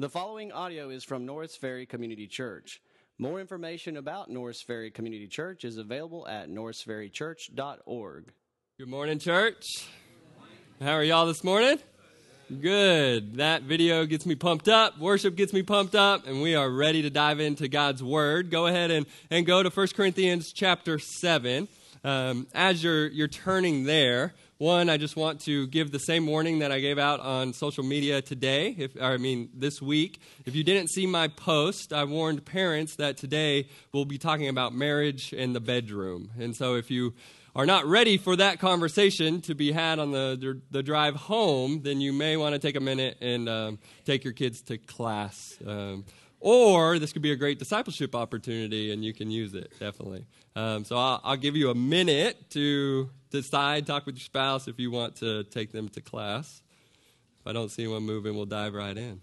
The following audio is from Norris Ferry Community Church. More information about Norris Ferry Community Church is available at norrisferrychurch.org. Good morning, church. How are y'all this morning? Good. That video gets me pumped up. Worship gets me pumped up, and we are ready to dive into God's Word. Go ahead and, and go to 1 Corinthians chapter 7. Um, as you're, you're turning there, one, I just want to give the same warning that I gave out on social media today, if, I mean this week. If you didn't see my post, I warned parents that today we'll be talking about marriage in the bedroom. And so if you are not ready for that conversation to be had on the, the, the drive home, then you may want to take a minute and um, take your kids to class. Um, or this could be a great discipleship opportunity, and you can use it, definitely. Um, so I'll, I'll, give you a minute to decide, talk with your spouse if you want to take them to class. If I don't see anyone moving, we'll dive right in.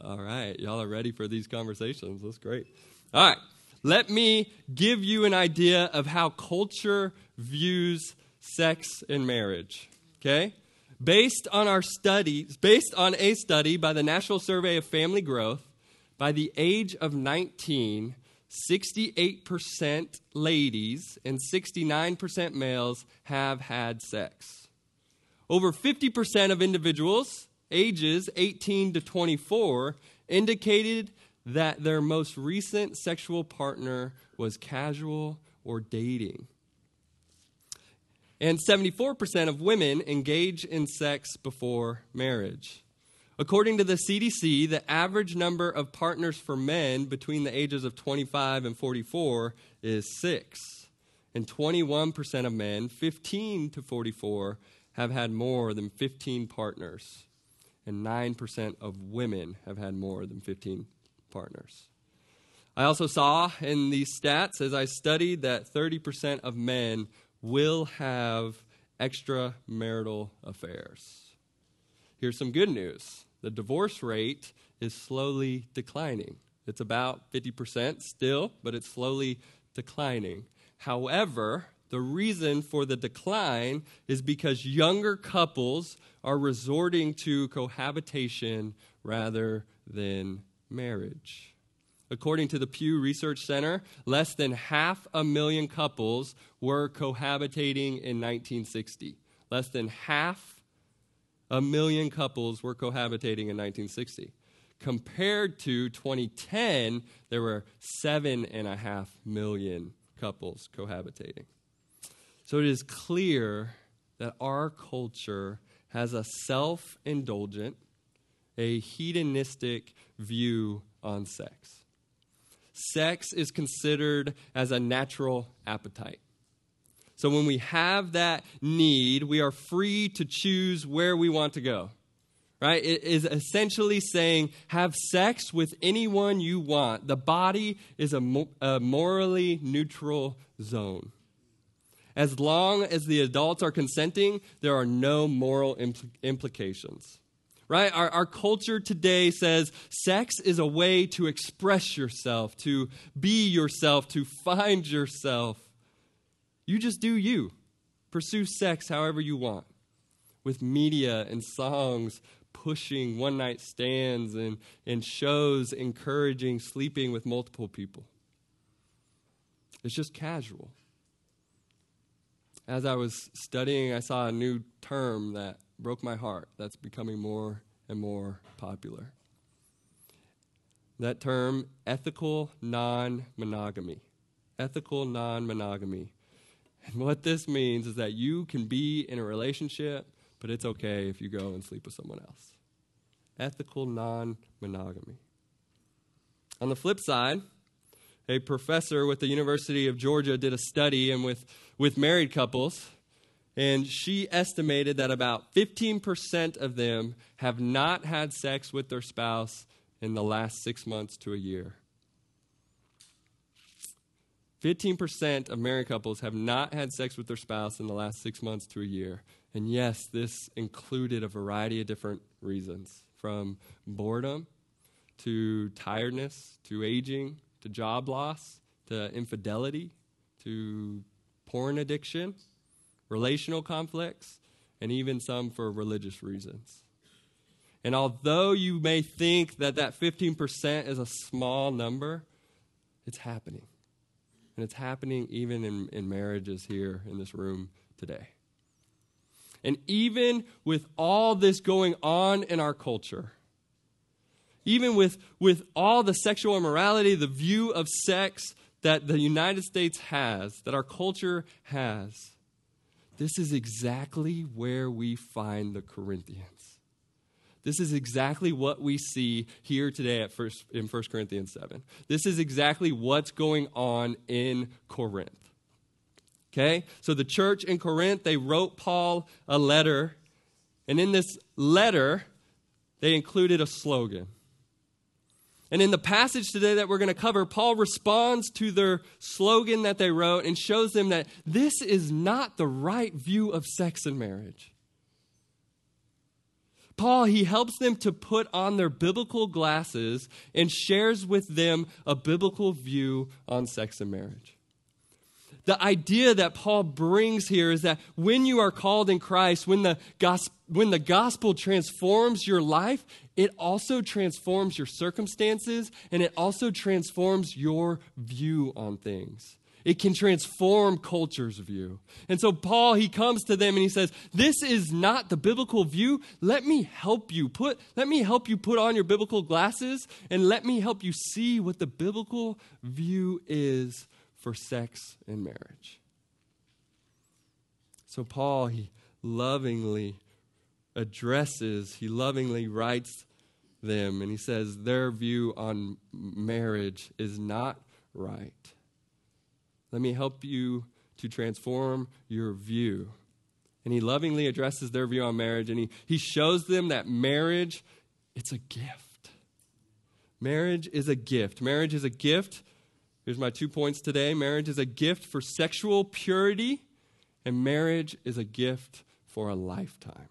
All right, y'all are ready for these conversations. That's great. All right, let me give you an idea of how culture views sex and marriage. Okay? Based on our studies, based on a study by the National Survey of Family Growth, by the age of 19, 68% ladies and 69% males have had sex. Over 50% of individuals ages 18 to 24 indicated that their most recent sexual partner was casual or dating. And 74% of women engage in sex before marriage. According to the CDC, the average number of partners for men between the ages of 25 and 44 is six. And 21% of men, 15 to 44, have had more than 15 partners. And 9% of women have had more than 15 partners. I also saw in these stats as I studied that 30% of men will have extramarital affairs. Here's some good news the divorce rate is slowly declining. It's about 50% still, but it's slowly declining. However, the reason for the decline is because younger couples are resorting to cohabitation rather than marriage. According to the Pew Research Center, less than half a million couples were cohabitating in 1960. Less than half a million couples were cohabitating in 1960. Compared to 2010, there were seven and a half million couples cohabitating. So it is clear that our culture has a self indulgent, a hedonistic view on sex. Sex is considered as a natural appetite. So when we have that need, we are free to choose where we want to go. Right? It is essentially saying have sex with anyone you want. The body is a, mo- a morally neutral zone. As long as the adults are consenting, there are no moral impl- implications right? Our, our culture today says sex is a way to express yourself, to be yourself, to find yourself. You just do you. Pursue sex however you want. With media and songs pushing one night stands and, and shows encouraging sleeping with multiple people. It's just casual. As I was studying, I saw a new term that broke my heart that's becoming more and more popular. That term, ethical non monogamy. Ethical non monogamy. And what this means is that you can be in a relationship, but it's okay if you go and sleep with someone else. Ethical non monogamy. On the flip side, a professor with the University of Georgia did a study and with, with married couples, and she estimated that about 15% of them have not had sex with their spouse in the last six months to a year. 15% of married couples have not had sex with their spouse in the last six months to a year. And yes, this included a variety of different reasons from boredom to tiredness to aging to job loss to infidelity to porn addiction, relational conflicts, and even some for religious reasons. And although you may think that that 15% is a small number, it's happening. And it's happening even in, in marriages here in this room today. And even with all this going on in our culture, even with, with all the sexual immorality, the view of sex that the United States has, that our culture has, this is exactly where we find the Corinthians. This is exactly what we see here today at first, in 1 Corinthians 7. This is exactly what's going on in Corinth. Okay? So the church in Corinth, they wrote Paul a letter. And in this letter, they included a slogan. And in the passage today that we're going to cover, Paul responds to their slogan that they wrote and shows them that this is not the right view of sex and marriage. Paul, he helps them to put on their biblical glasses and shares with them a biblical view on sex and marriage. The idea that Paul brings here is that when you are called in Christ, when the gospel, when the gospel transforms your life, it also transforms your circumstances and it also transforms your view on things. It can transform culture's view. And so Paul, he comes to them and he says, This is not the biblical view. Let me help you put, let me help you put on your biblical glasses and let me help you see what the biblical view is for sex and marriage. So Paul, he lovingly addresses, he lovingly writes them and he says their view on marriage is not right. Let me help you to transform your view. And he lovingly addresses their view on marriage and he, he shows them that marriage, it's a gift. Marriage is a gift. Marriage is a gift. Here's my two points today. Marriage is a gift for sexual purity, and marriage is a gift for a lifetime.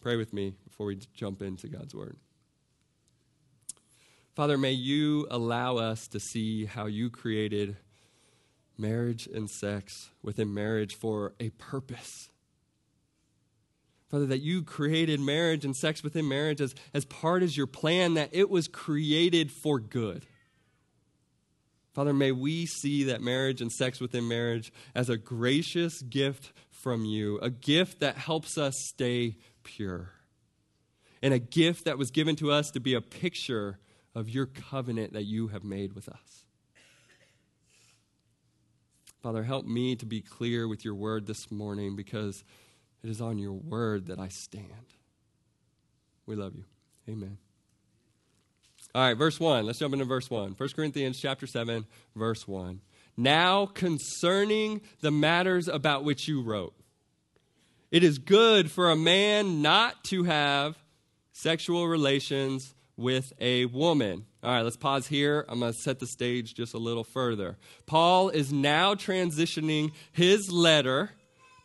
Pray with me before we jump into God's Word. Father, may you allow us to see how you created marriage and sex within marriage for a purpose. Father, that you created marriage and sex within marriage as, as part of your plan, that it was created for good. Father, may we see that marriage and sex within marriage as a gracious gift from you, a gift that helps us stay pure, and a gift that was given to us to be a picture of your covenant that you have made with us. Father, help me to be clear with your word this morning because it is on your word that I stand. We love you. Amen. All right, verse 1. Let's jump into verse 1. 1 Corinthians chapter 7, verse 1. Now concerning the matters about which you wrote. It is good for a man not to have sexual relations with a woman. All right, let's pause here. I'm going to set the stage just a little further. Paul is now transitioning his letter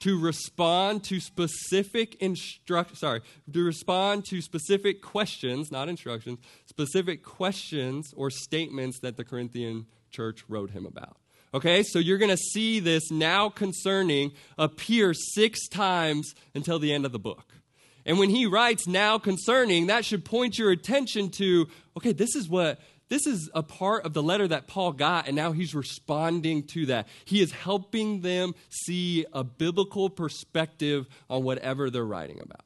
to respond to specific instruct sorry, to respond to specific questions, not instructions, specific questions or statements that the Corinthian church wrote him about. Okay, so you're going to see this now concerning appear six times until the end of the book. And when he writes now concerning, that should point your attention to okay, this is what this is a part of the letter that Paul got, and now he's responding to that. He is helping them see a biblical perspective on whatever they're writing about.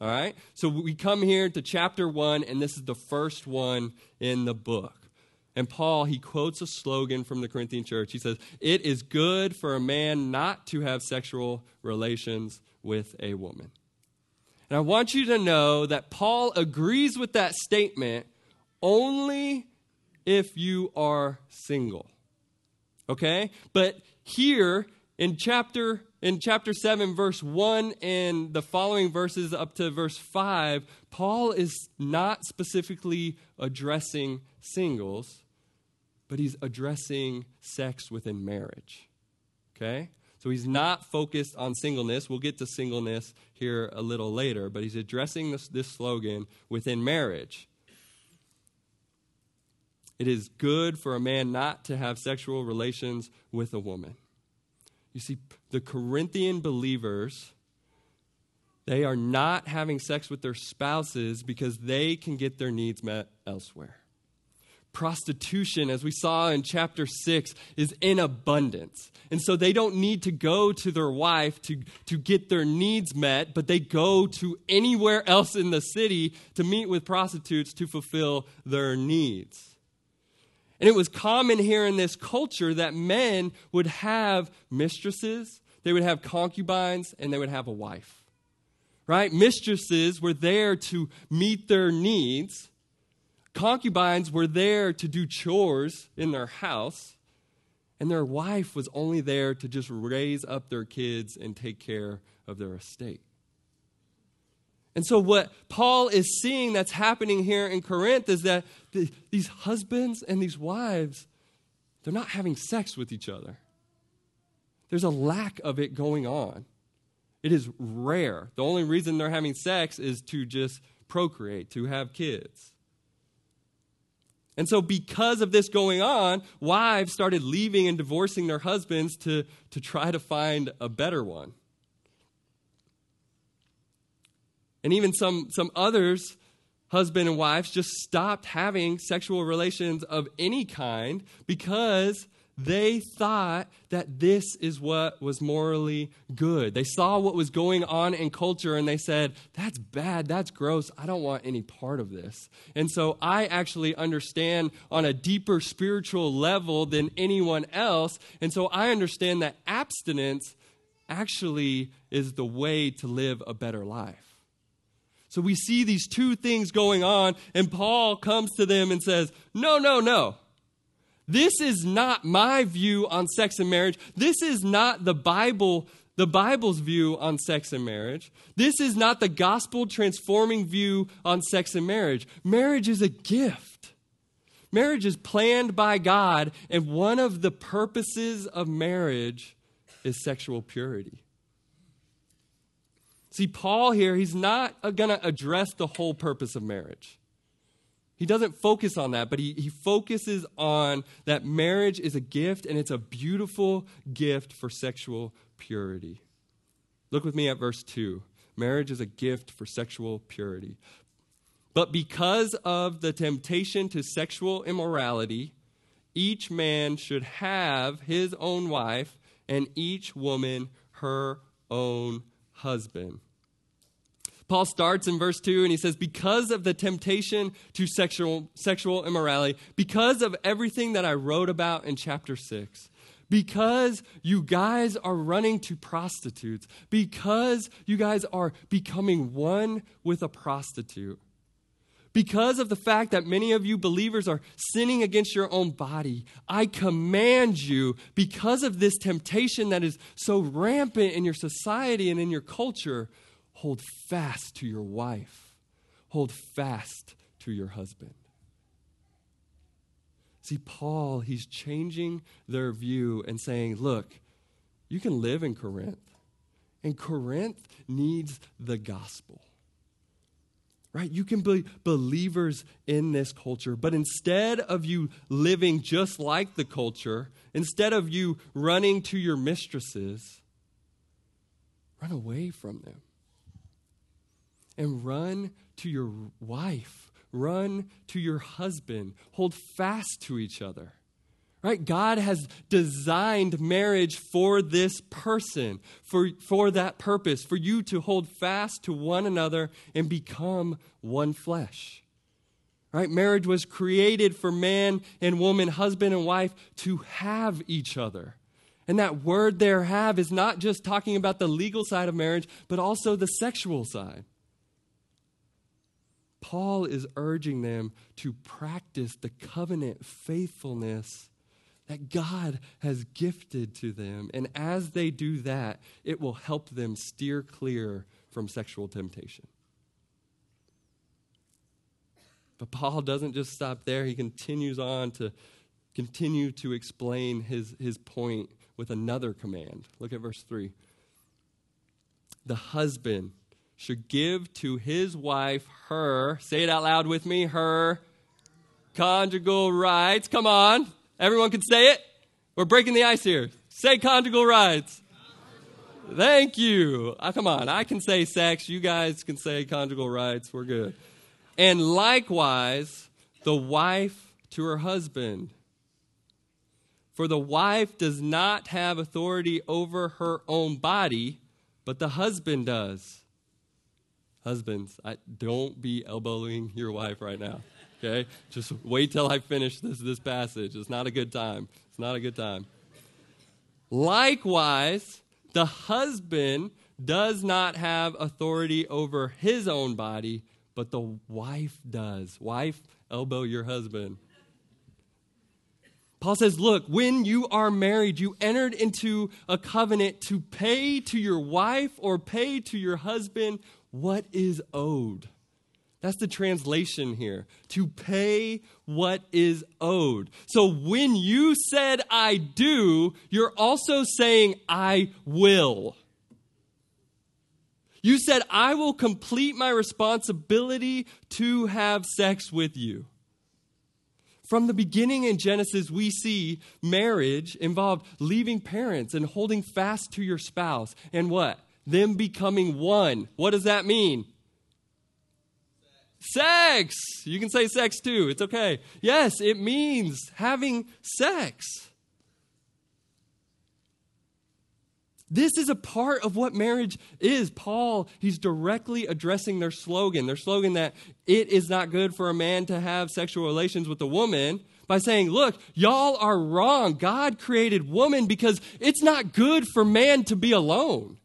All right? So we come here to chapter one, and this is the first one in the book. And Paul, he quotes a slogan from the Corinthian church. He says, It is good for a man not to have sexual relations with a woman. And I want you to know that Paul agrees with that statement only if you are single. Okay? But here in chapter in chapter 7 verse 1 and the following verses up to verse 5, Paul is not specifically addressing singles, but he's addressing sex within marriage. Okay? So he's not focused on singleness. We'll get to singleness here a little later, but he's addressing this, this slogan within marriage. It is good for a man not to have sexual relations with a woman. You see, the Corinthian believers, They are not having sex with their spouses because they can get their needs met elsewhere. Prostitution, as we saw in chapter 6, is in abundance. And so they don't need to go to their wife to, to get their needs met, but they go to anywhere else in the city to meet with prostitutes to fulfill their needs. And it was common here in this culture that men would have mistresses, they would have concubines, and they would have a wife. Right? Mistresses were there to meet their needs. Concubines were there to do chores in their house. And their wife was only there to just raise up their kids and take care of their estate. And so, what Paul is seeing that's happening here in Corinth is that the, these husbands and these wives, they're not having sex with each other. There's a lack of it going on. It is rare. The only reason they're having sex is to just procreate, to have kids. And so, because of this going on, wives started leaving and divorcing their husbands to, to try to find a better one. And even some, some others, husband and wives, just stopped having sexual relations of any kind because they thought that this is what was morally good. They saw what was going on in culture and they said, That's bad, that's gross, I don't want any part of this. And so I actually understand on a deeper spiritual level than anyone else. And so I understand that abstinence actually is the way to live a better life. So we see these two things going on, and Paul comes to them and says, No, no, no. This is not my view on sex and marriage. This is not the Bible, the Bible's view on sex and marriage. This is not the gospel transforming view on sex and marriage. Marriage is a gift. Marriage is planned by God, and one of the purposes of marriage is sexual purity. See, Paul here, he's not going to address the whole purpose of marriage. He doesn't focus on that, but he, he focuses on that marriage is a gift and it's a beautiful gift for sexual purity. Look with me at verse 2. Marriage is a gift for sexual purity. But because of the temptation to sexual immorality, each man should have his own wife, and each woman her own husband. Paul starts in verse 2 and he says, Because of the temptation to sexual, sexual immorality, because of everything that I wrote about in chapter 6, because you guys are running to prostitutes, because you guys are becoming one with a prostitute, because of the fact that many of you believers are sinning against your own body, I command you, because of this temptation that is so rampant in your society and in your culture, hold fast to your wife, hold fast to your husband. See, Paul, he's changing their view and saying, look, you can live in Corinth, and Corinth needs the gospel right? You can be believers in this culture, but instead of you living just like the culture, instead of you running to your mistresses, run away from them and run to your wife, run to your husband, hold fast to each other. Right? God has designed marriage for this person, for, for that purpose, for you to hold fast to one another and become one flesh. Right? Marriage was created for man and woman, husband and wife, to have each other. And that word there, have, is not just talking about the legal side of marriage, but also the sexual side. Paul is urging them to practice the covenant faithfulness that God has gifted to them. And as they do that, it will help them steer clear from sexual temptation. But Paul doesn't just stop there. He continues on to continue to explain his, his point with another command. Look at verse 3. The husband should give to his wife her, say it out loud with me, her conjugal rights. Come on. Everyone can say it? We're breaking the ice here. Say conjugal rights. Thank you. Oh, come on, I can say sex. You guys can say conjugal rights. We're good. And likewise, the wife to her husband. For the wife does not have authority over her own body, but the husband does. Husbands, I, don't be elbowing your wife right now. Okay? Just wait till I finish this, this passage. It's not a good time. It's not a good time. Likewise, the husband does not have authority over his own body, but the wife does. Wife, elbow your husband. Paul says, Look, when you are married, you entered into a covenant to pay to your wife or pay to your husband what is owed. That's the translation here. To pay what is owed. So when you said, I do, you're also saying, I will. You said, I will complete my responsibility to have sex with you. From the beginning in Genesis, we see marriage involved leaving parents and holding fast to your spouse. And what? Them becoming one. What does that mean? Sex. You can say sex too. It's okay. Yes, it means having sex. This is a part of what marriage is. Paul, he's directly addressing their slogan, their slogan that it is not good for a man to have sexual relations with a woman, by saying, Look, y'all are wrong. God created woman because it's not good for man to be alone.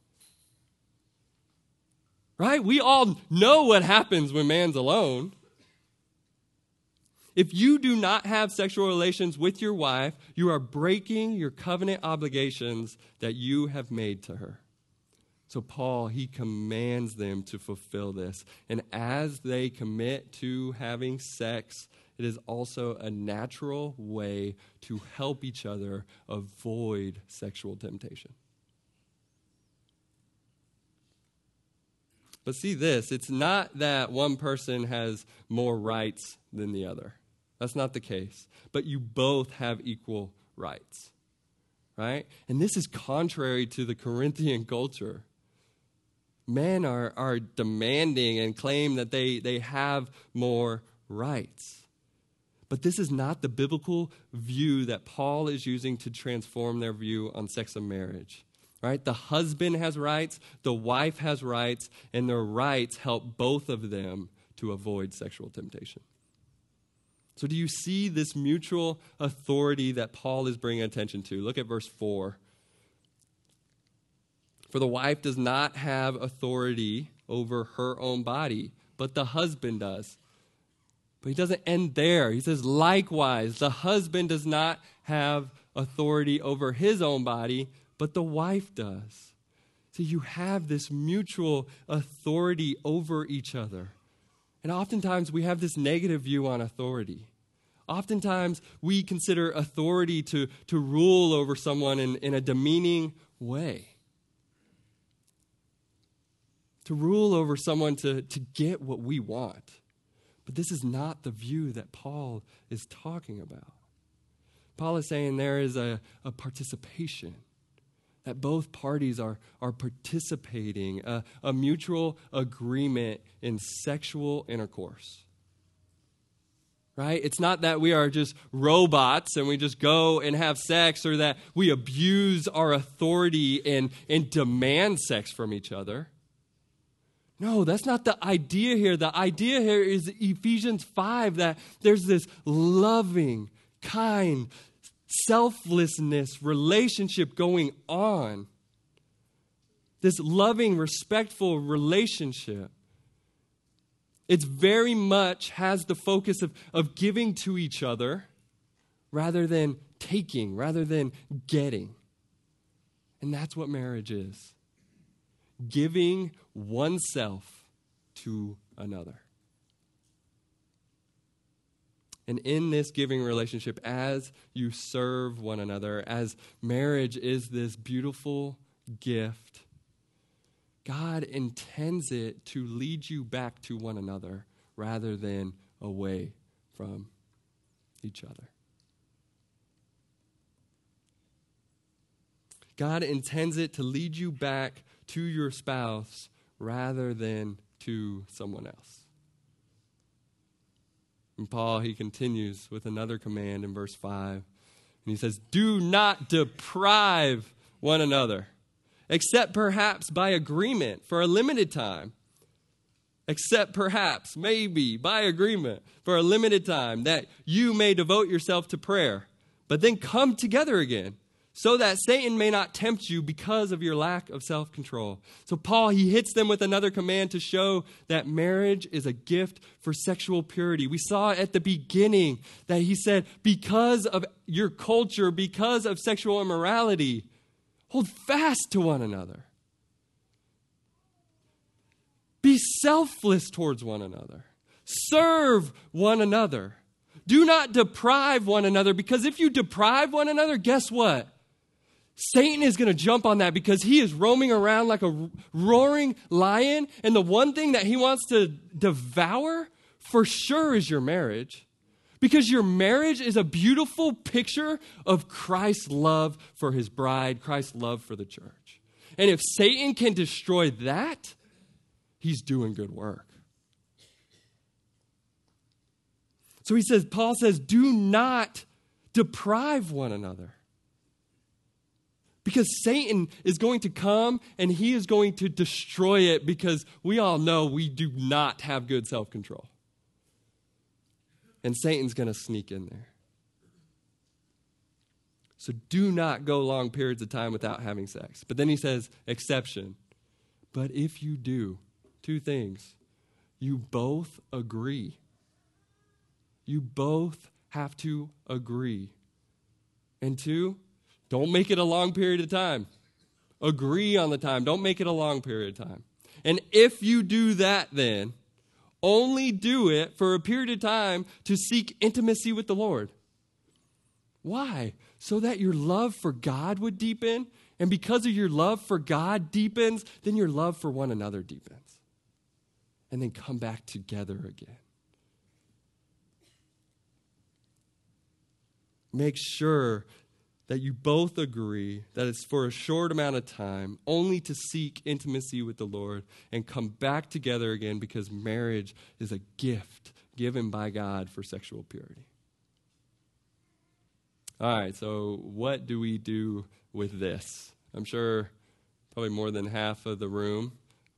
Right? We all know what happens when man's alone. If you do not have sexual relations with your wife, you are breaking your covenant obligations that you have made to her. So, Paul, he commands them to fulfill this. And as they commit to having sex, it is also a natural way to help each other avoid sexual temptation. But see this it's not that one person has more rights than the other. That's not the case. But you both have equal rights, right? And this is contrary to the Corinthian culture. Men are, are demanding and claim that they, they have more rights. But this is not the biblical view that Paul is using to transform their view on sex and marriage. Right? The husband has rights, the wife has rights, and their rights help both of them to avoid sexual temptation. So, do you see this mutual authority that Paul is bringing attention to? Look at verse 4. For the wife does not have authority over her own body, but the husband does. But he doesn't end there. He says, likewise, the husband does not have authority over his own body, but the wife does. So you have this mutual authority over each other. And oftentimes we have this negative view on authority. Oftentimes we consider authority to, to rule over someone in, in a demeaning way. To rule over someone to, to get what we want. But this is not the view that Paul is talking about. Paul is saying there is a, a participation that both parties are, are participating, a, a mutual agreement in sexual intercourse. Right? It's not that we are just robots and we just go and have sex or that we abuse our authority and, and demand sex from each other. No, that's not the idea here. The idea here is Ephesians 5 that there's this loving, kind, selflessness relationship going on. This loving, respectful relationship. It's very much has the focus of, of giving to each other rather than taking, rather than getting. And that's what marriage is giving oneself to another. And in this giving relationship, as you serve one another, as marriage is this beautiful gift, God intends it to lead you back to one another rather than away from each other. God intends it to lead you back to your spouse rather than to someone else. And Paul, he continues with another command in verse 5. And he says, Do not deprive one another, except perhaps by agreement for a limited time. Except perhaps, maybe, by agreement for a limited time, that you may devote yourself to prayer, but then come together again so that Satan may not tempt you because of your lack of self control. So, Paul, he hits them with another command to show that marriage is a gift for sexual purity. We saw at the beginning that he said, because of your culture, because of sexual immorality, hold fast to one another. Be selfless towards one another, serve one another. Do not deprive one another because if you deprive one another, guess what? Satan is going to jump on that because he is roaming around like a roaring lion. And the one thing that he wants to devour for sure is your marriage. Because your marriage is a beautiful picture of Christ's love for his bride, Christ's love for the church. And if Satan can destroy that, he's doing good work. So he says, Paul says, do not deprive one another. Because Satan is going to come and he is going to destroy it because we all know we do not have good self control. And Satan's going to sneak in there. So do not go long periods of time without having sex. But then he says, exception. But if you do, two things. You both agree. You both have to agree. And two, don't make it a long period of time. Agree on the time. Don't make it a long period of time. And if you do that, then only do it for a period of time to seek intimacy with the Lord. Why? So that your love for God would deepen. And because of your love for God deepens, then your love for one another deepens. And then come back together again. Make sure that you both agree that it's for a short amount of time, only to seek intimacy with the Lord and come back together again because marriage is a gift given by God for sexual purity. All right, so what do we do with this? I'm sure probably more than half of the room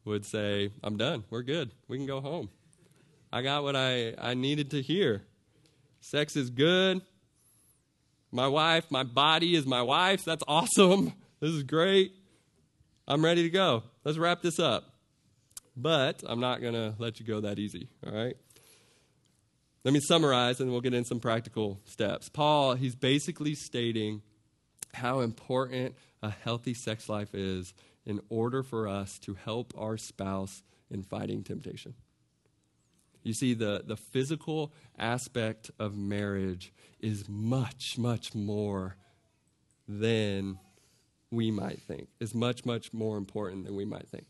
would say, I'm done. We're good. We can go home. I got what I, I needed to hear. Sex is good. My wife, my body is my wife's. That's awesome. This is great. I'm ready to go. Let's wrap this up. But I'm not going to let you go that easy, all right? Let me summarize and we'll get in some practical steps. Paul, he's basically stating how important a healthy sex life is in order for us to help our spouse in fighting temptation. You see, the, the physical aspect of marriage is much, much more than we might think, is much, much more important than we might think.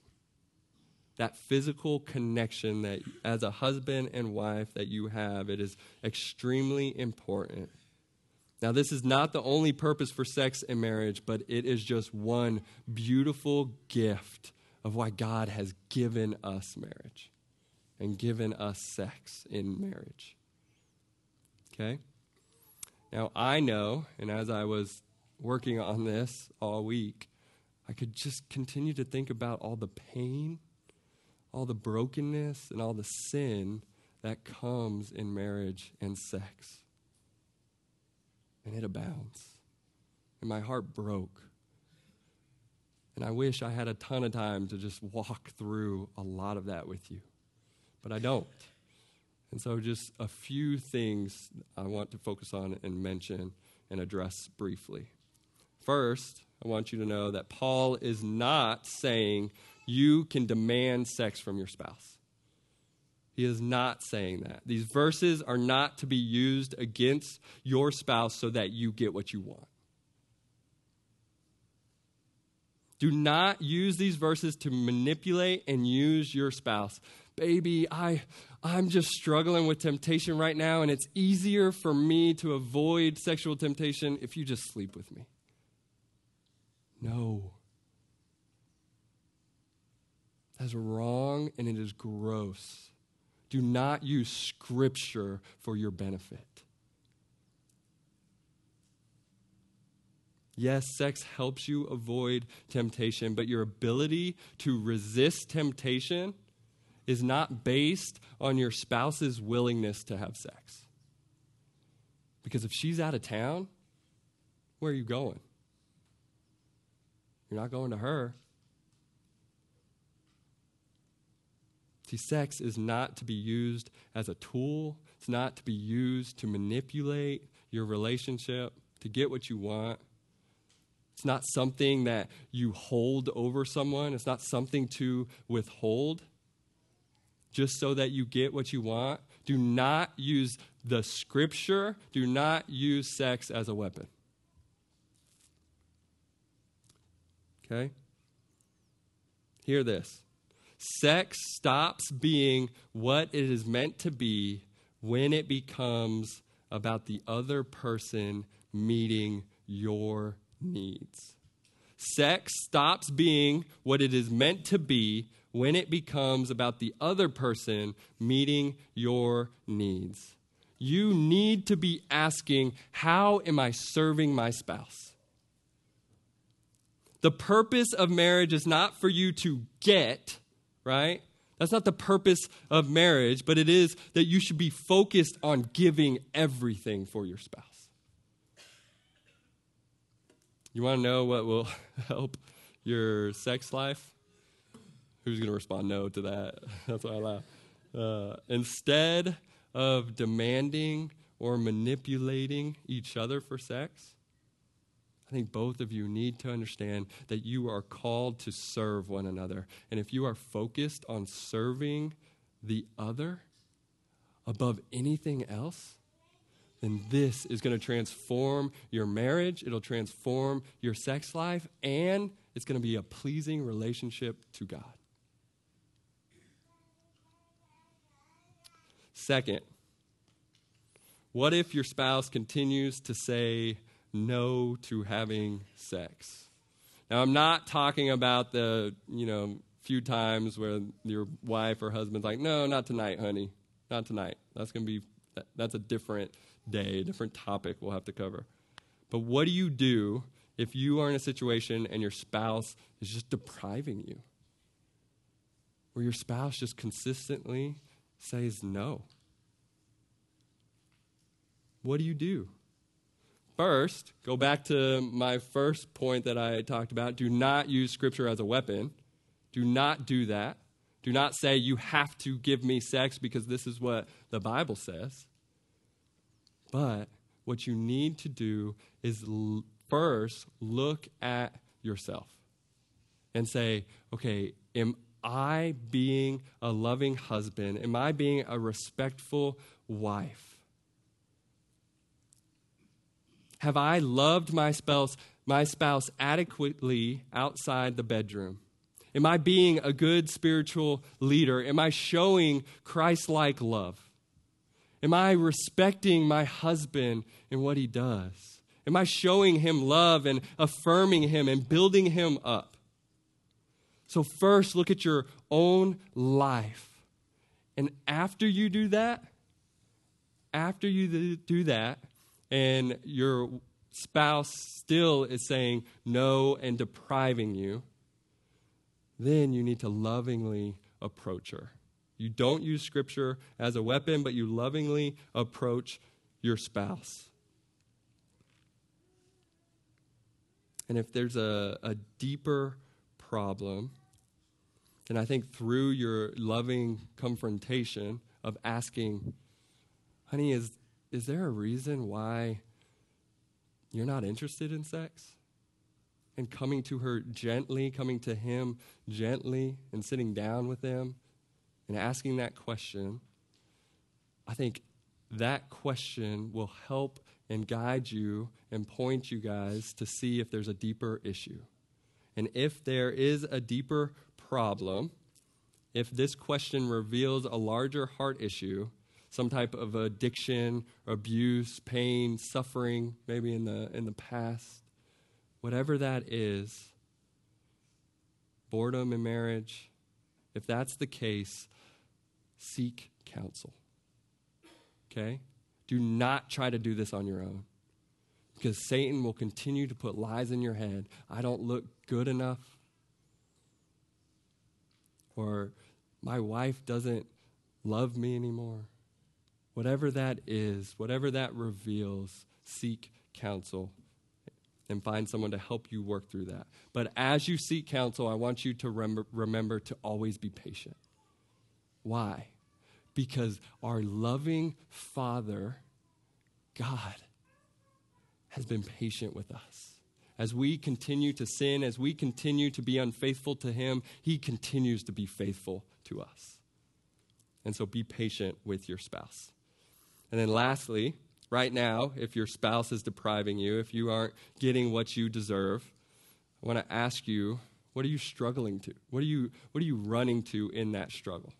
That physical connection that as a husband and wife that you have, it is extremely important. Now, this is not the only purpose for sex in marriage, but it is just one beautiful gift of why God has given us marriage and given us sex in marriage. Okay? Now, I know, and as I was working on this all week, I could just continue to think about all the pain, all the brokenness, and all the sin that comes in marriage and sex. And it abounds. And my heart broke. And I wish I had a ton of time to just walk through a lot of that with you but I don't. And so, just a few things I want to focus on and mention and address briefly. First, I want you to know that Paul is not saying you can demand sex from your spouse. He is not saying that. These verses are not to be used against your spouse so that you get what you want. Do not use these verses to manipulate and use your spouse baby, I, I'm just struggling with temptation right now, and it's easier for me to avoid sexual temptation if you just sleep with me. No. That's wrong and it is gross. Do not use Scripture for your benefit. Yes, sex helps you avoid temptation, but your ability to resist temptation is not based on your spouse's willingness to have sex. Because if she's out of town, where are you going? You're not going to her. See, sex is not to be used as a tool, it's not to be used to manipulate your relationship, to get what you want. It's not something that you hold over someone, it's not something to withhold just so that you get what you want. Do not use the scripture, do not use sex as a weapon. Okay? Hear this. Sex stops being what it is meant to be when it becomes about the other person meeting your needs. Sex stops being what it is meant to be when it becomes about the other person meeting your needs. You need to be asking, How am I serving my spouse? The purpose of marriage is not for you to get, right? That's not the purpose of marriage, but it is that you should be focused on giving everything for your spouse. You want to know what will help your sex life? Who's going to respond no to that? That's why I laugh. Uh, instead of demanding or manipulating each other for sex, I think both of you need to understand that you are called to serve one another. And if you are focused on serving the other above anything else, then this is going to transform your marriage, it'll transform your sex life, and it's going to be a pleasing relationship to God. Second, what if your spouse continues to say no to having sex? Now, I'm not talking about the, you know, few times where your wife or husband's like, no, not tonight, honey. Not tonight. That's going to be, that's a different day, a different topic we'll have to cover. But what do you do if you are in a situation and your spouse is just depriving you? Where your spouse just consistently says no? What do you do? First, go back to my first point that I talked about. Do not use Scripture as a weapon. Do not do that. Do not say, you have to give me sex because this is what the Bible says. But what you need to do is l- first look at yourself and say, okay, am I being a loving husband? Am I being a respectful wife? Have I loved my spouse, my spouse adequately outside the bedroom? Am I being a good spiritual leader? Am I showing Christ like love? Am I respecting my husband and what he does? Am I showing him love and affirming him and building him up? So, first, look at your own life. And after you do that, after you do that, and your spouse still is saying no and depriving you, then you need to lovingly approach her. You don't use Scripture as a weapon, but you lovingly approach your spouse. And if there's a, a deeper problem, then I think through your loving confrontation of asking, honey, is, is there a reason why you're not interested in sex? And coming to her gently, coming to him gently, and sitting down with them and asking that question, I think that question will help and guide you and point you guys to see if there's a deeper issue. And if there is a deeper problem, if this question reveals a larger heart issue, some type of addiction, abuse, pain, suffering, maybe in the, in the past, whatever that is, boredom in marriage, if that's the case, seek counsel. Okay? Do not try to do this on your own. Because Satan will continue to put lies in your head. I don't look good enough. Or my wife doesn't love me anymore. Whatever that is, whatever that reveals, seek counsel and find someone to help you work through that. But as you seek counsel, I want you to remember, remember to always be patient. Why? Because our loving Father, God, has been patient with us. As we continue to sin, as we continue to be unfaithful to Him, He continues to be faithful to us. And so be patient with your spouse. And then lastly, right now, if your spouse is depriving you, if you aren't getting what you deserve, I want to ask you, what are you struggling to? What are you, what are you running to in that struggle?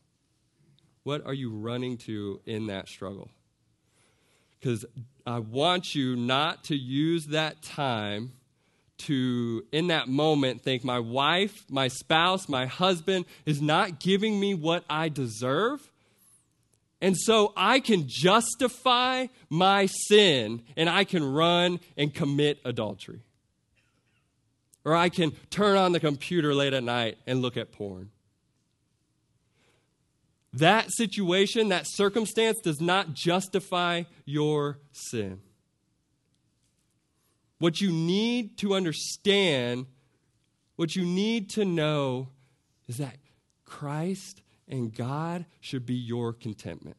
What are you running to in that struggle? Because I want you not to use that time to, in that moment, think my wife, my spouse, my husband is not giving me what I deserve. And so I can justify my sin and I can run and commit adultery. Or I can turn on the computer late at night and look at porn. That situation, that circumstance does not justify your sin. What you need to understand, what you need to know is that Christ and God should be your contentment.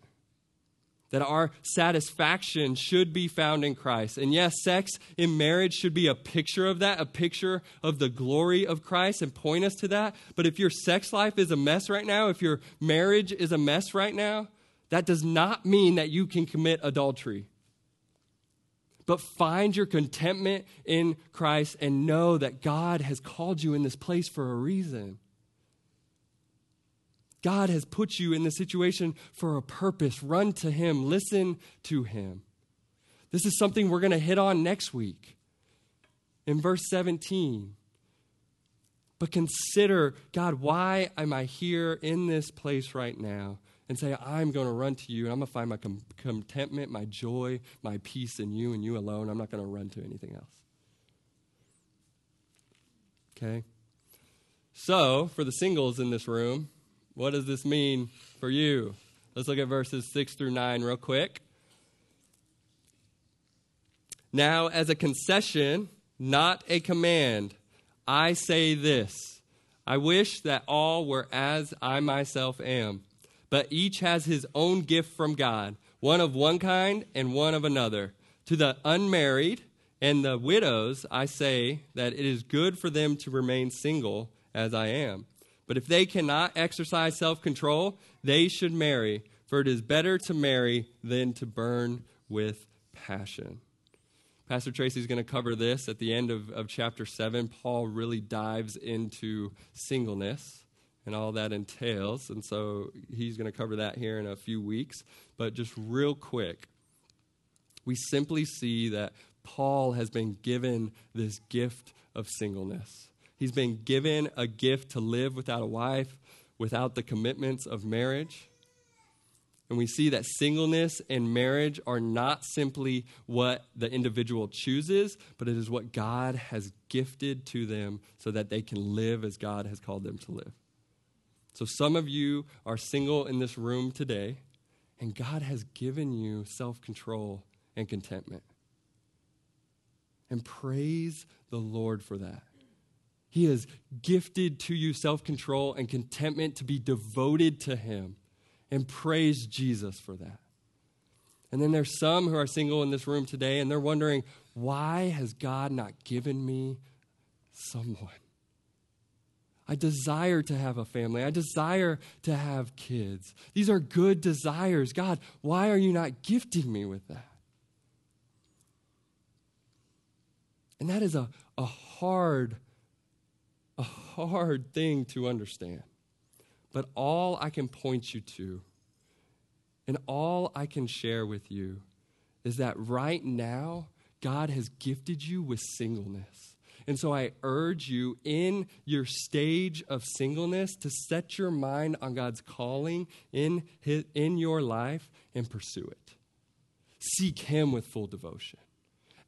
That our satisfaction should be found in Christ. And yes, sex in marriage should be a picture of that, a picture of the glory of Christ and point us to that. But if your sex life is a mess right now, if your marriage is a mess right now, that does not mean that you can commit adultery. But find your contentment in Christ and know that God has called you in this place for a reason. God has put you in the situation for a purpose. Run to Him, listen to Him. This is something we're going to hit on next week in verse 17. But consider, God, why am I here in this place right now? And say, I'm going to run to you and I'm going to find my com- contentment, my joy, my peace in you and you alone. I'm not going to run to anything else. Okay? So, for the singles in this room, what does this mean for you? Let's look at verses 6 through 9 real quick. Now, as a concession, not a command, I say this I wish that all were as I myself am, but each has his own gift from God, one of one kind and one of another. To the unmarried and the widows, I say that it is good for them to remain single as I am. But if they cannot exercise self control, they should marry, for it is better to marry than to burn with passion. Pastor Tracy is going to cover this at the end of, of chapter 7. Paul really dives into singleness and all that entails. And so he's going to cover that here in a few weeks. But just real quick, we simply see that Paul has been given this gift of singleness. He's been given a gift to live without a wife, without the commitments of marriage. And we see that singleness and marriage are not simply what the individual chooses, but it is what God has gifted to them so that they can live as God has called them to live. So, some of you are single in this room today, and God has given you self control and contentment. And praise the Lord for that. He has gifted to you self control and contentment to be devoted to Him. And praise Jesus for that. And then there's some who are single in this room today and they're wondering, why has God not given me someone? I desire to have a family. I desire to have kids. These are good desires. God, why are you not gifting me with that? And that is a, a hard a hard thing to understand. But all I can point you to, and all I can share with you, is that right now, God has gifted you with singleness. And so I urge you in your stage of singleness to set your mind on God's calling in, his, in your life and pursue it. Seek Him with full devotion.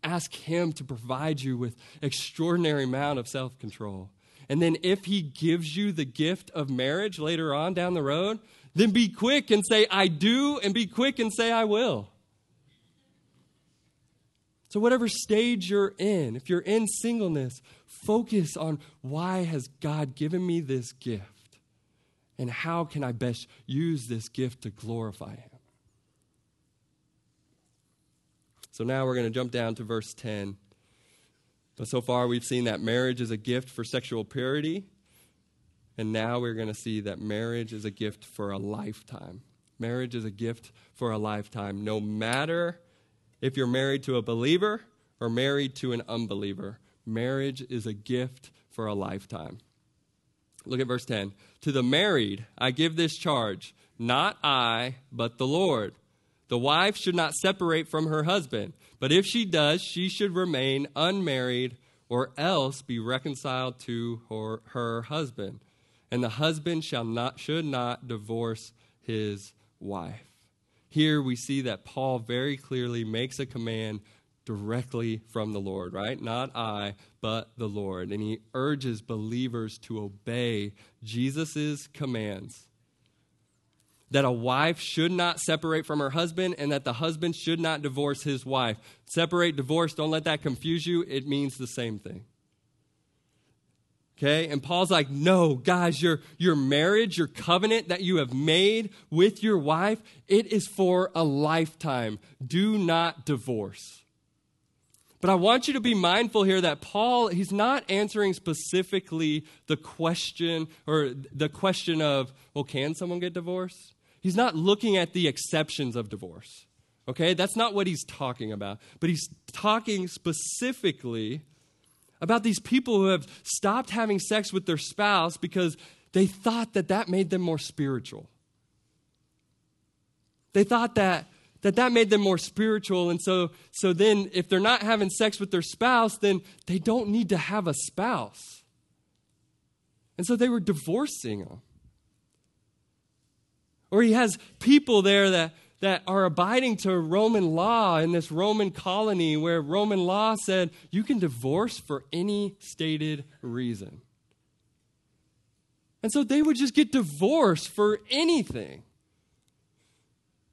Ask Him to provide you with extraordinary amount of self control. And then if He gives you the gift of marriage later on down the road, then be quick and say, I do, and be quick and say, I will. So, whatever stage you're in, if you're in singleness, focus on why has God given me this gift? And how can I best use this gift to glorify Him? So, now we're going to jump down to verse 10. But so far, we've seen that marriage is a gift for sexual purity. And now we're going to see that marriage is a gift for a lifetime. Marriage is a gift for a lifetime, no matter if you're married to a believer or married to an unbeliever. Marriage is a gift for a lifetime. Look at verse 10. To the married, I give this charge, not I, but the Lord. The wife should not separate from her husband, but if she does, she should remain unmarried or else be reconciled to her, her husband. And the husband shall not, should not divorce his wife. Here we see that Paul very clearly makes a command directly from the Lord, right? Not I, but the Lord. And he urges believers to obey Jesus' commands. That a wife should not separate from her husband and that the husband should not divorce his wife. Separate, divorce, don't let that confuse you. It means the same thing. Okay? And Paul's like, no, guys, your, your marriage, your covenant that you have made with your wife, it is for a lifetime. Do not divorce. But I want you to be mindful here that Paul, he's not answering specifically the question or the question of, well, can someone get divorced? He's not looking at the exceptions of divorce. Okay? That's not what he's talking about. But he's talking specifically about these people who have stopped having sex with their spouse because they thought that that made them more spiritual. They thought that that that made them more spiritual and so so then if they're not having sex with their spouse then they don't need to have a spouse. And so they were divorcing them. Or he has people there that that are abiding to Roman law in this Roman colony where Roman law said you can divorce for any stated reason. And so they would just get divorced for anything.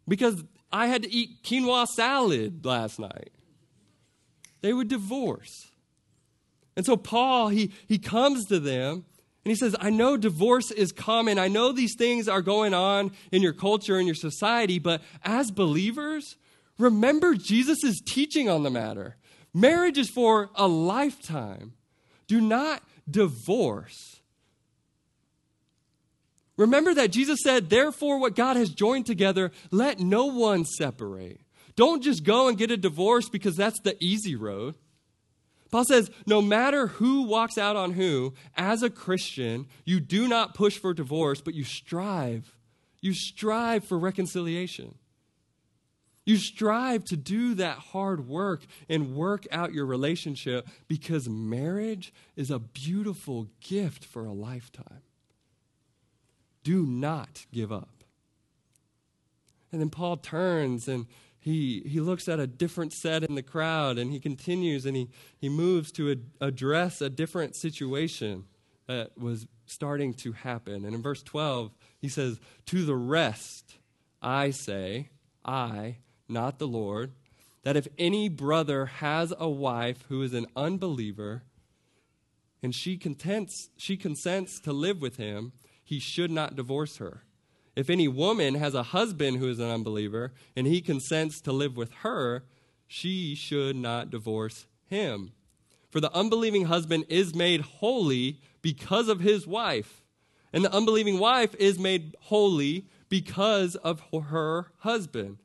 Because I had to eat quinoa salad last night. They would divorce. And so Paul, he, he comes to them and he says, I know divorce is common. I know these things are going on in your culture and your society, but as believers, remember Jesus' teaching on the matter. Marriage is for a lifetime. Do not divorce. Remember that Jesus said, Therefore, what God has joined together, let no one separate. Don't just go and get a divorce because that's the easy road. Paul says, no matter who walks out on who, as a Christian, you do not push for divorce, but you strive. You strive for reconciliation. You strive to do that hard work and work out your relationship because marriage is a beautiful gift for a lifetime. Do not give up. And then Paul turns and he, he looks at a different set in the crowd and he continues and he, he moves to a, address a different situation that was starting to happen. And in verse 12, he says, To the rest, I say, I, not the Lord, that if any brother has a wife who is an unbeliever and she contents, she consents to live with him, he should not divorce her. If any woman has a husband who is an unbeliever and he consents to live with her, she should not divorce him. For the unbelieving husband is made holy because of his wife, and the unbelieving wife is made holy because of her husband.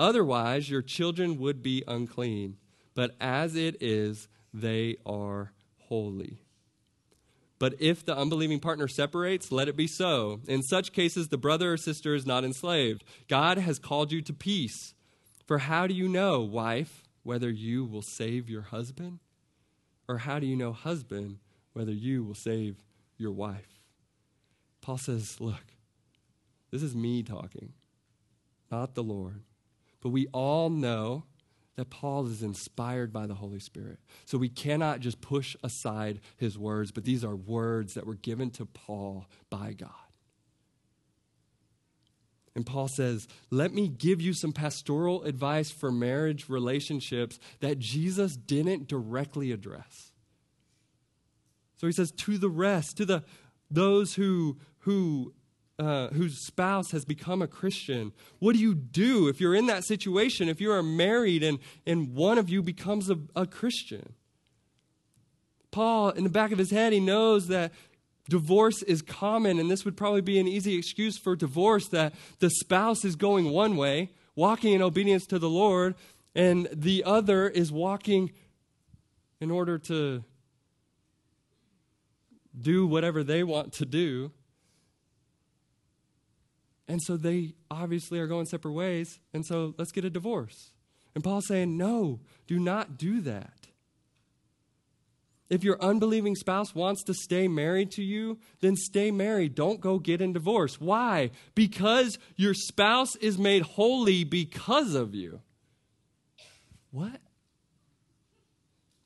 Otherwise, your children would be unclean, but as it is, they are holy. But if the unbelieving partner separates, let it be so. In such cases, the brother or sister is not enslaved. God has called you to peace. For how do you know, wife, whether you will save your husband? Or how do you know, husband, whether you will save your wife? Paul says, Look, this is me talking, not the Lord. But we all know that Paul is inspired by the Holy Spirit. So we cannot just push aside his words, but these are words that were given to Paul by God. And Paul says, Let me give you some pastoral advice for marriage relationships that Jesus didn't directly address. So he says, To the rest, to the, those who, who, uh, whose spouse has become a Christian, what do you do if you're in that situation, if you are married and, and one of you becomes a, a Christian? Paul, in the back of his head, he knows that divorce is common, and this would probably be an easy excuse for divorce that the spouse is going one way, walking in obedience to the Lord, and the other is walking in order to do whatever they want to do. And so they obviously are going separate ways, and so let's get a divorce. And Paul's saying, no, do not do that. If your unbelieving spouse wants to stay married to you, then stay married. Don't go get in divorce. Why? Because your spouse is made holy because of you. What?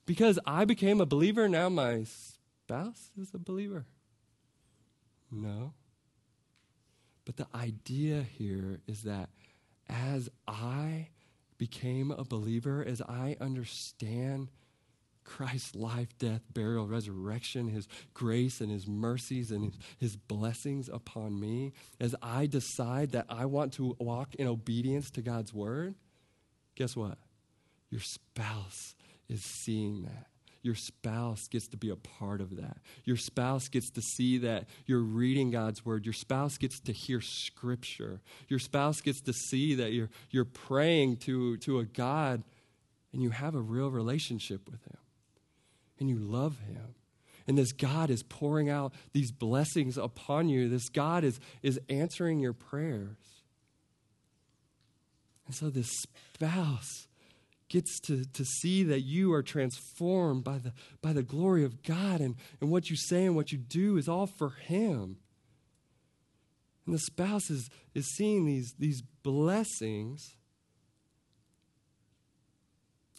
Because I became a believer, now my spouse is a believer? No. But the idea here is that as I became a believer, as I understand Christ's life, death, burial, resurrection, his grace and his mercies and his, blessings upon me, as I decide that I want to walk in obedience to God's word, guess what? Your spouse is seeing that. Your spouse gets to be a part of that. Your spouse gets to see that you're reading God's word. Your spouse gets to hear scripture. Your spouse gets to see that you're, you're praying to, to a God and you have a real relationship with him and you love him. And this God is pouring out these blessings upon you. This God is, is answering your prayers. And so this spouse gets to, to see that you are transformed by the, by the glory of God, and, and what you say and what you do is all for Him. And the spouse is, is seeing these, these blessings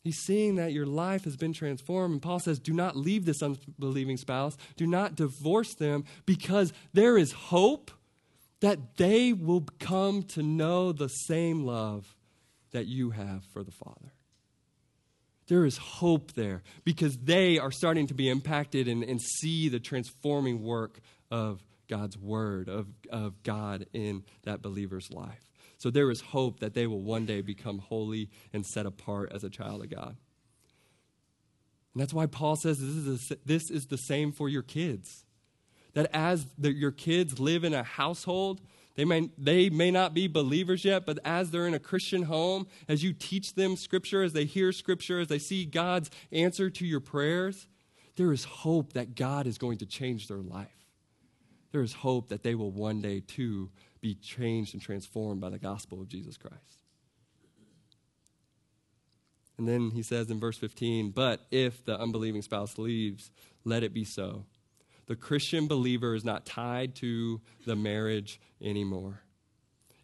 He's seeing that your life has been transformed. And Paul says, Do not leave this unbelieving spouse. Do not divorce them because there is hope that they will come to know the same love that you have for the Father. There is hope there because they are starting to be impacted and, and see the transforming work of God's Word, of, of God in that believer's life. So there is hope that they will one day become holy and set apart as a child of God. And that's why Paul says this is, a, this is the same for your kids. That as the, your kids live in a household, they may, they may not be believers yet, but as they're in a Christian home, as you teach them Scripture, as they hear Scripture, as they see God's answer to your prayers, there is hope that God is going to change their life. There is hope that they will one day too be changed and transformed by the gospel of Jesus Christ. And then he says in verse 15, But if the unbelieving spouse leaves, let it be so. The Christian believer is not tied to the marriage anymore.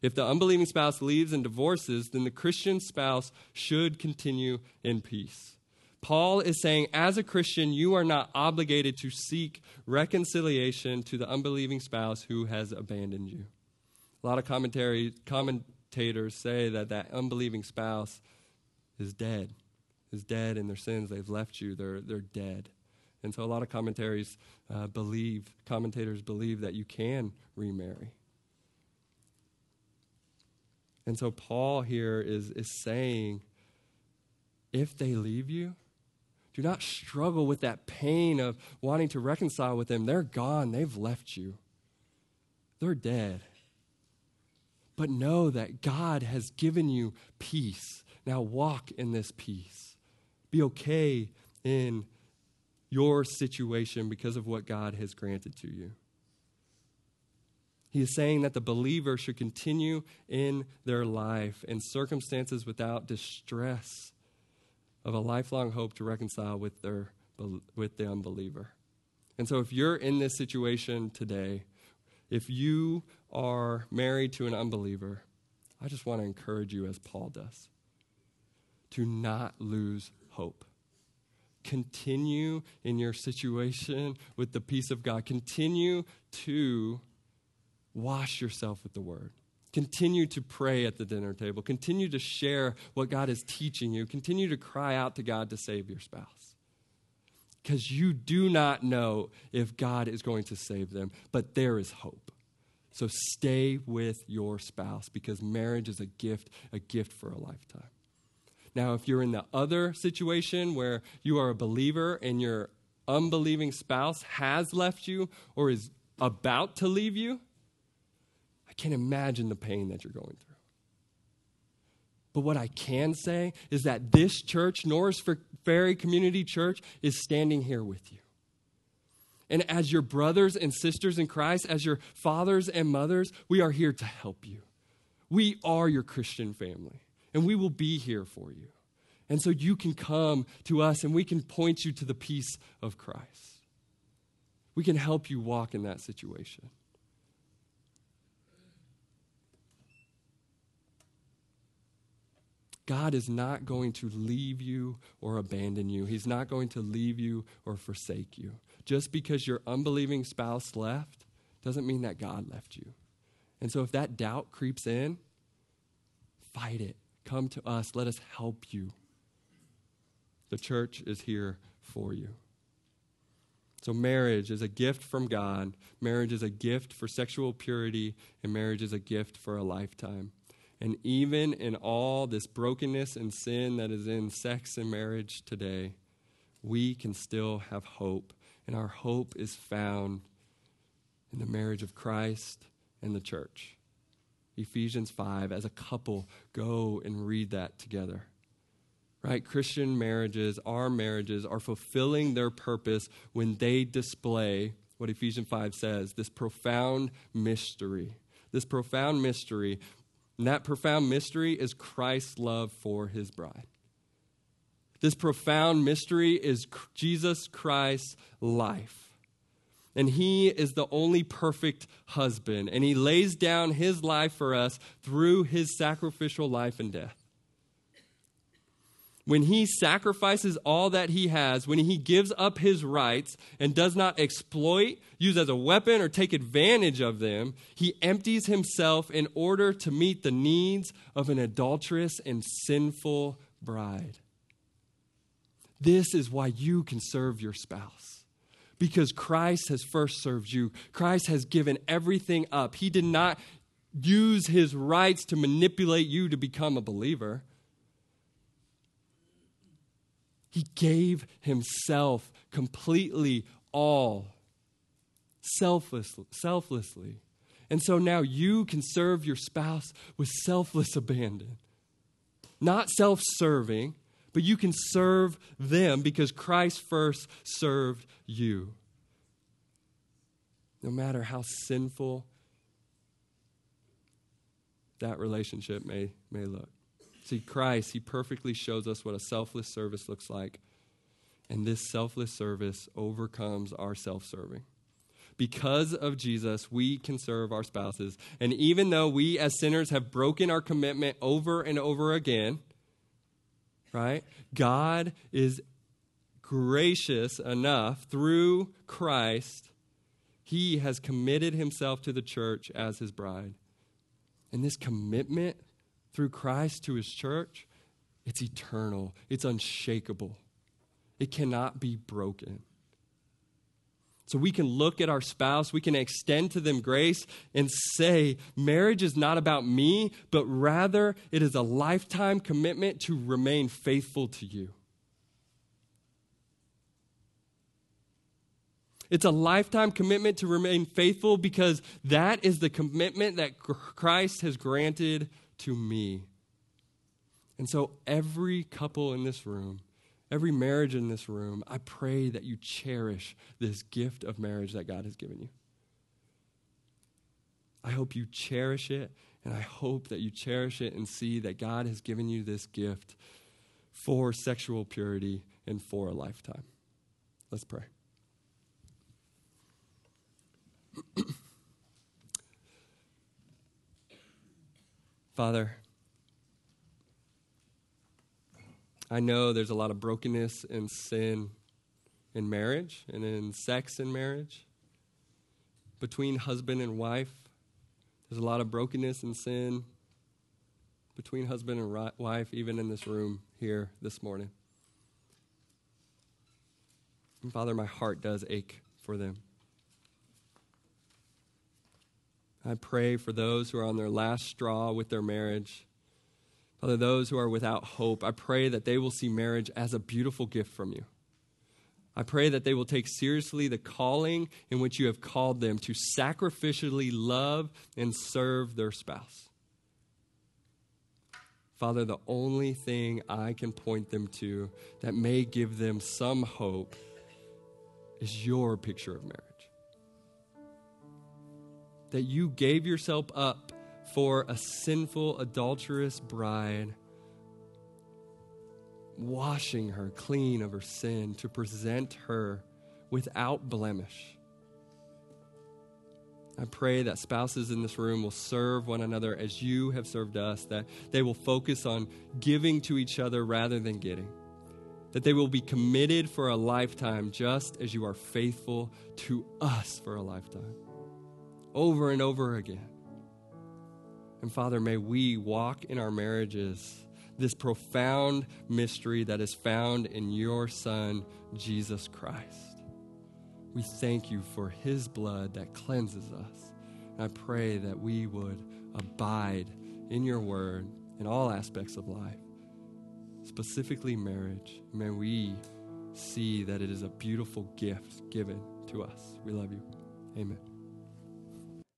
If the unbelieving spouse leaves and divorces, then the Christian spouse should continue in peace. Paul is saying, as a Christian, you are not obligated to seek reconciliation to the unbelieving spouse who has abandoned you. A lot of commentary, commentators say that that unbelieving spouse is dead, is dead in their sins. They've left you. They're, they're dead. And so a lot of commentaries uh, believe, commentators believe that you can remarry. And so Paul here is, is saying, if they leave you, do not struggle with that pain of wanting to reconcile with them. They're gone. They've left you. They're dead. But know that God has given you peace. Now walk in this peace. Be okay in your situation because of what God has granted to you. He is saying that the believer should continue in their life in circumstances without distress of a lifelong hope to reconcile with their with the unbeliever. And so if you're in this situation today, if you are married to an unbeliever, I just want to encourage you, as Paul does, to not lose hope. Continue in your situation with the peace of God. Continue to wash yourself with the word. Continue to pray at the dinner table. Continue to share what God is teaching you. Continue to cry out to God to save your spouse. Because you do not know if God is going to save them, but there is hope. So stay with your spouse because marriage is a gift, a gift for a lifetime. Now, if you're in the other situation where you are a believer and your unbelieving spouse has left you or is about to leave you, I can't imagine the pain that you're going through. But what I can say is that this church, Norris Ferry Community Church, is standing here with you. And as your brothers and sisters in Christ, as your fathers and mothers, we are here to help you. We are your Christian family and we will be here for you. And so you can come to us and we can point you to the peace of Christ. We can help you walk in that situation. God is not going to leave you or abandon you. He's not going to leave you or forsake you. Just because your unbelieving spouse left doesn't mean that God left you. And so if that doubt creeps in, fight it. Come to us. Let us help you. The church is here for you. So, marriage is a gift from God. Marriage is a gift for sexual purity, and marriage is a gift for a lifetime. And even in all this brokenness and sin that is in sex and marriage today, we can still have hope. And our hope is found in the marriage of Christ and the church. Ephesians 5, as a couple, go and read that together. Right? Christian marriages, our marriages, are fulfilling their purpose when they display what Ephesians 5 says this profound mystery. This profound mystery. And that profound mystery is Christ's love for his bride. This profound mystery is Jesus Christ's life and he is the only perfect husband. And he lays down his life for us through his sacrificial life and death. When he sacrifices all that he has, when he gives up his rights and does not exploit, use as a weapon, or take advantage of them, he empties himself in order to meet the needs of an adulterous and sinful bride. This is why you can serve your spouse because Christ has first served you. Christ has given everything up. He did not use his rights to manipulate you to become a believer. He gave himself completely all, selfless, selflessly. And so now you can serve your spouse with selfless abandon. Not self serving, but you can serve them because Christ first served you. No matter how sinful that relationship may, may look. See, Christ, He perfectly shows us what a selfless service looks like. And this selfless service overcomes our self serving. Because of Jesus, we can serve our spouses. And even though we as sinners have broken our commitment over and over again, right? God is gracious enough through Christ, he has committed himself to the church as his bride. And this commitment through Christ to his church, it's eternal, it's unshakable, it cannot be broken. So we can look at our spouse, we can extend to them grace and say, marriage is not about me, but rather it is a lifetime commitment to remain faithful to you. It's a lifetime commitment to remain faithful because that is the commitment that Christ has granted to me. And so, every couple in this room, every marriage in this room, I pray that you cherish this gift of marriage that God has given you. I hope you cherish it, and I hope that you cherish it and see that God has given you this gift for sexual purity and for a lifetime. Let's pray. Father, I know there's a lot of brokenness and sin in marriage and in sex in marriage. Between husband and wife, there's a lot of brokenness and sin between husband and wife, even in this room here this morning. And Father, my heart does ache for them. I pray for those who are on their last straw with their marriage. Father, those who are without hope, I pray that they will see marriage as a beautiful gift from you. I pray that they will take seriously the calling in which you have called them to sacrificially love and serve their spouse. Father, the only thing I can point them to that may give them some hope is your picture of marriage that you gave yourself up for a sinful, adulterous bride, washing her clean of her sin to present her without blemish. I pray that spouses in this room will serve one another as you have served us, that they will focus on giving to each other rather than getting, that they will be committed for a lifetime just as you are faithful to us for a lifetime over and over again. And Father, may we walk in our marriages this profound mystery that is found in your Son, Jesus Christ. We thank you for his blood that cleanses us. And I pray that we would abide in your word in all aspects of life, specifically marriage. May we see that it is a beautiful gift given to us. We love you. Amen.